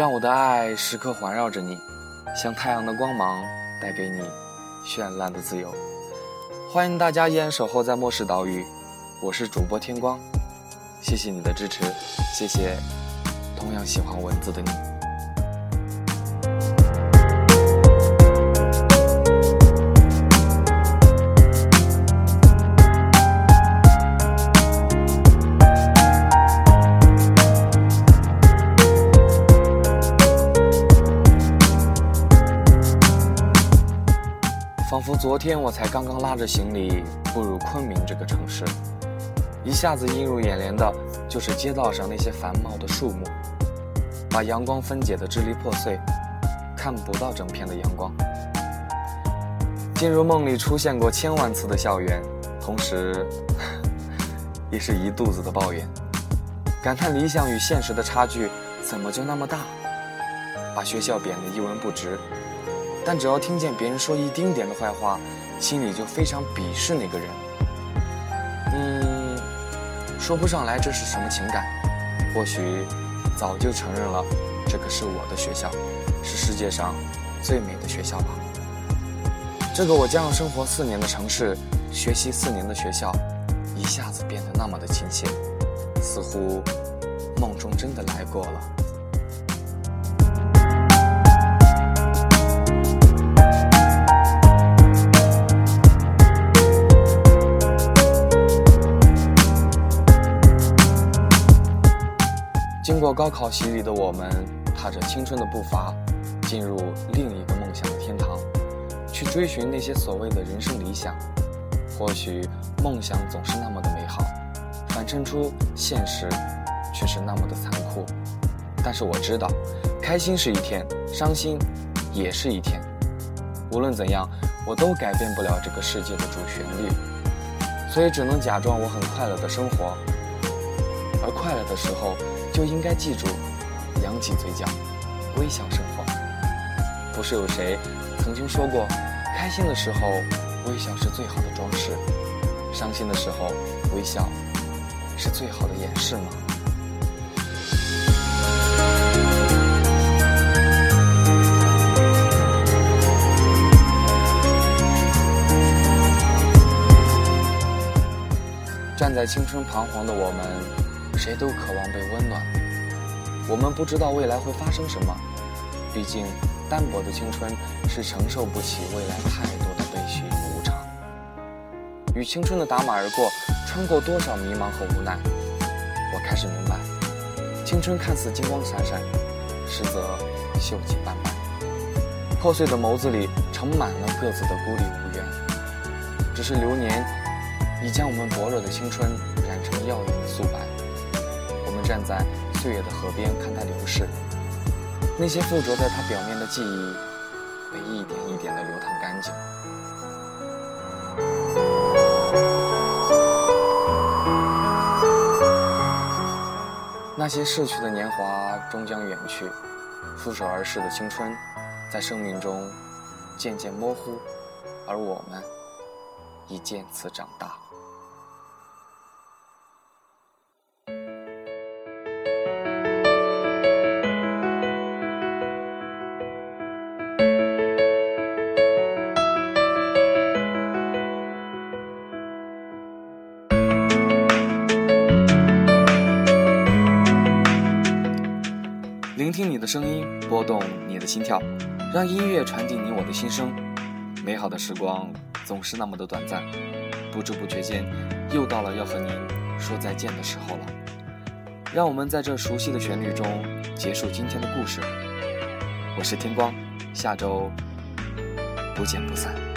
让我的爱时刻环绕着你，像太阳的光芒，带给你绚烂的自由。欢迎大家依然守候在末世岛屿，我是主播天光，谢谢你的支持，谢谢同样喜欢文字的你。仿佛昨天我才刚刚拉着行李步入昆明这个城市，一下子映入眼帘的就是街道上那些繁茂的树木，把阳光分解的支离破碎，看不到整片的阳光。进入梦里出现过千万次的校园，同时，也是一肚子的抱怨，感叹理想与现实的差距怎么就那么大，把学校贬得一文不值。但只要听见别人说一丁点的坏话，心里就非常鄙视那个人。嗯，说不上来这是什么情感，或许早就承认了，这个是我的学校，是世界上最美的学校吧。这个我将要生活四年的城市，学习四年的学校，一下子变得那么的亲切，似乎梦中真的来过了。高考洗礼的我们，踏着青春的步伐，进入另一个梦想的天堂，去追寻那些所谓的人生理想。或许梦想总是那么的美好，反衬出现实却是那么的残酷。但是我知道，开心是一天，伤心也是一天。无论怎样，我都改变不了这个世界的主旋律，所以只能假装我很快乐的生活。而快乐的时候。就应该记住，扬起嘴角，微笑生活。不是有谁曾经说过，开心的时候微笑是最好的装饰，伤心的时候微笑是最好的掩饰吗？站在青春彷徨的我们。谁都渴望被温暖。我们不知道未来会发生什么，毕竟单薄的青春是承受不起未来太多的悲喜与无常。与青春的打马而过，穿过多少迷茫和无奈，我开始明白，青春看似金光闪闪，实则锈迹斑斑。破碎的眸子里盛满了各自的孤立无援。只是流年已将我们薄弱的青春染成耀眼的素白。站在岁月的河边看它流逝，那些附着在它表面的记忆，被一点一点的流淌干净。那些逝去的年华终将远去，负手而逝的青春，在生命中渐渐模糊，而我们已渐次长大。聆听你的声音，拨动你的心跳，让音乐传递你我的心声。美好的时光总是那么的短暂，不知不觉间，又到了要和您说再见的时候了。让我们在这熟悉的旋律中结束今天的故事。我是天光，下周不见不散。